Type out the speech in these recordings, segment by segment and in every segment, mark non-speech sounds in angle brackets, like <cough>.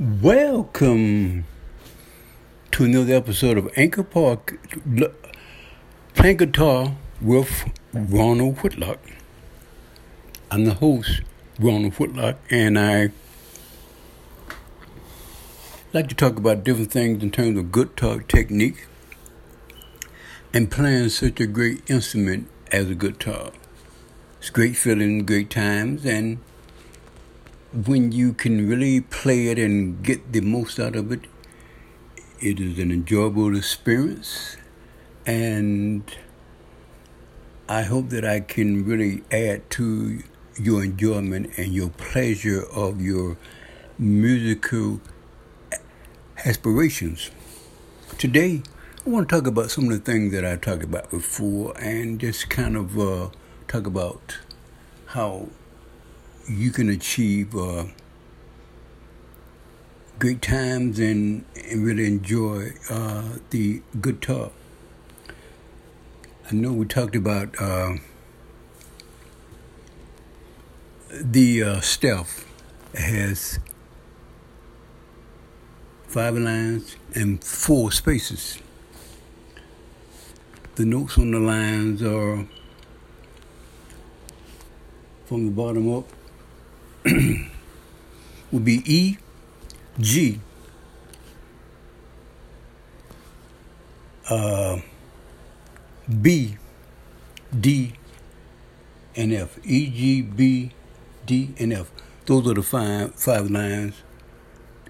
Welcome to another episode of Anchor Park Playing Guitar with Ronald Whitlock. I'm the host, Ronald Whitlock, and I like to talk about different things in terms of guitar technique and playing such a great instrument as a guitar. It's great feeling, great times, and when you can really play it and get the most out of it, it is an enjoyable experience. And I hope that I can really add to your enjoyment and your pleasure of your musical aspirations. Today, I want to talk about some of the things that I talked about before and just kind of uh, talk about how you can achieve uh, great times and, and really enjoy uh, the guitar. I know we talked about uh, the uh, staff has five lines and four spaces. The notes on the lines are from the bottom up <clears throat> would be E, G, uh, B, D, and F. E, G, B, D, and F. Those are the five five lines,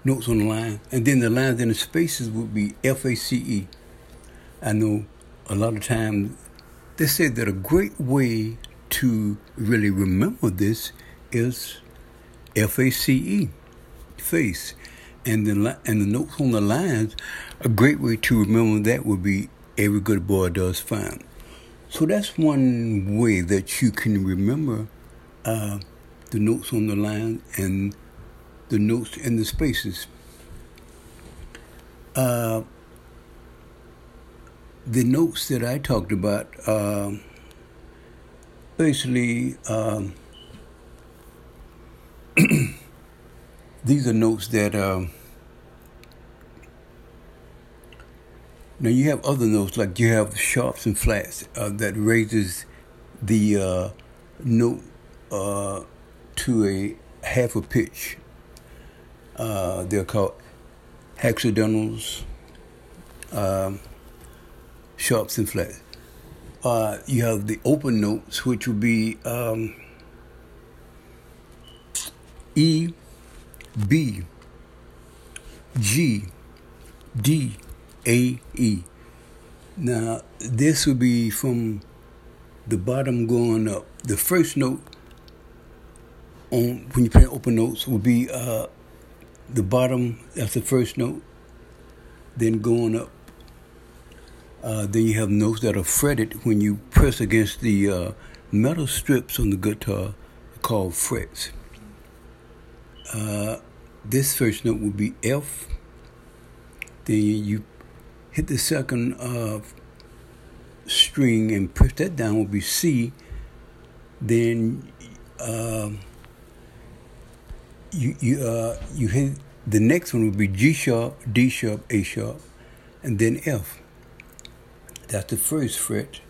notes on the line, and then the lines in the spaces would be F, A, C, E. I know a lot of times they say that a great way to really remember this is F A C E, face. And the, and the notes on the lines, a great way to remember that would be every good boy does fine. So that's one way that you can remember uh, the notes on the line and the notes in the spaces. Uh, the notes that I talked about, uh, basically, um, these are notes that um, now you have other notes like you have sharps and flats uh, that raises the uh, note uh, to a half a pitch. Uh, they're called accidentals, um, sharps and flats. Uh, you have the open notes, which would be um, E, B, G, D, A, E. Now, this would be from the bottom going up. The first note on when you play open notes would be uh, the bottom. That's the first note. Then going up. Uh, then you have notes that are fretted when you press against the uh, metal strips on the guitar called frets. Uh, this first note would be F. Then you hit the second uh, string and push that down would be C. Then uh, you you uh, you hit the next one would be G sharp, D sharp, A sharp, and then F. That's the first fret.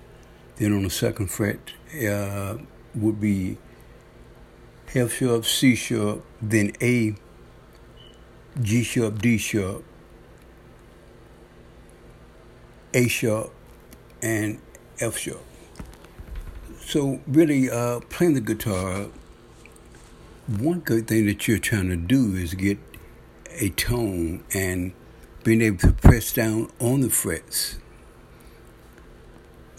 Then on the second fret uh, would be F sharp, C sharp, then A, G sharp, D sharp, A sharp, and F sharp. So really, uh, playing the guitar, one good thing that you're trying to do is get a tone and being able to press down on the frets.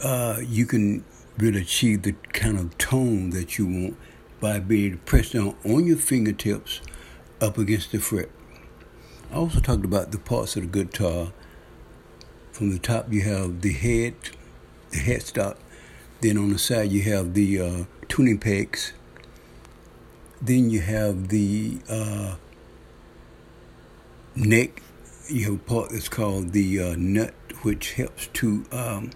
Uh, you can really achieve the kind of tone that you want by being pressed down on your fingertips up against the fret. I also talked about the parts of the guitar. From the top, you have the head, the headstock. Then on the side, you have the uh, tuning pegs. Then you have the uh, neck. You have a part that's called the uh, nut, which helps to um,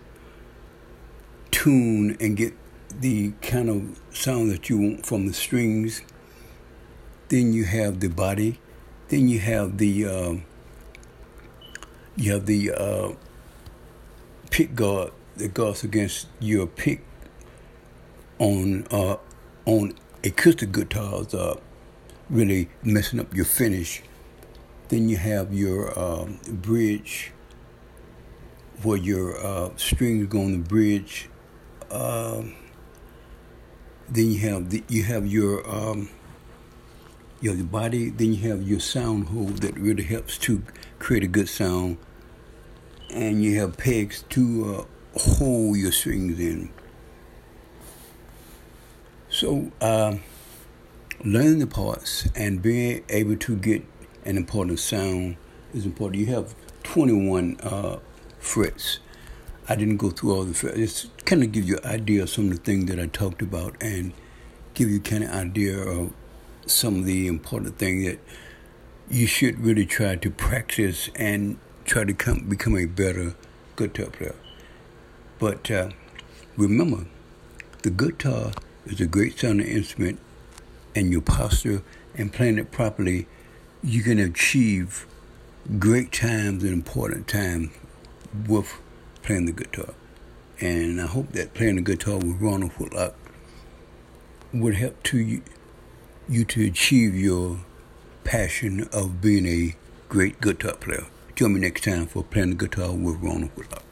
tune and get the kind of sound that you want from the strings. Then you have the body, Then you have the uh, you have the uh, pick guard that guards against your pick on uh, on acoustic guitars, uh, really messing up your finish. Then you have your um, bridge where your uh, strings go on the bridge. Um, then you have the, you have your um, you have the body. Then you have your sound hole that really helps to create a good sound, and you have pegs to uh, hold your strings in. So, uh, learning the parts and being able to get an important sound is important. You have 21 uh, frets. I didn't go through all the frets. Just kind of give you an idea of some of the things that I talked about and give you kind of idea of some of the important things that you should really try to practice and try to come, become a better guitar player. But uh, remember, the guitar is a great sounding instrument, and your posture and playing it properly, you can achieve great times and important times with playing the guitar. And I hope that playing the guitar with Ronald Whitlock would help to you, you to achieve your passion of being a great guitar player. Join me next time for playing the guitar with Ronald Whitlock.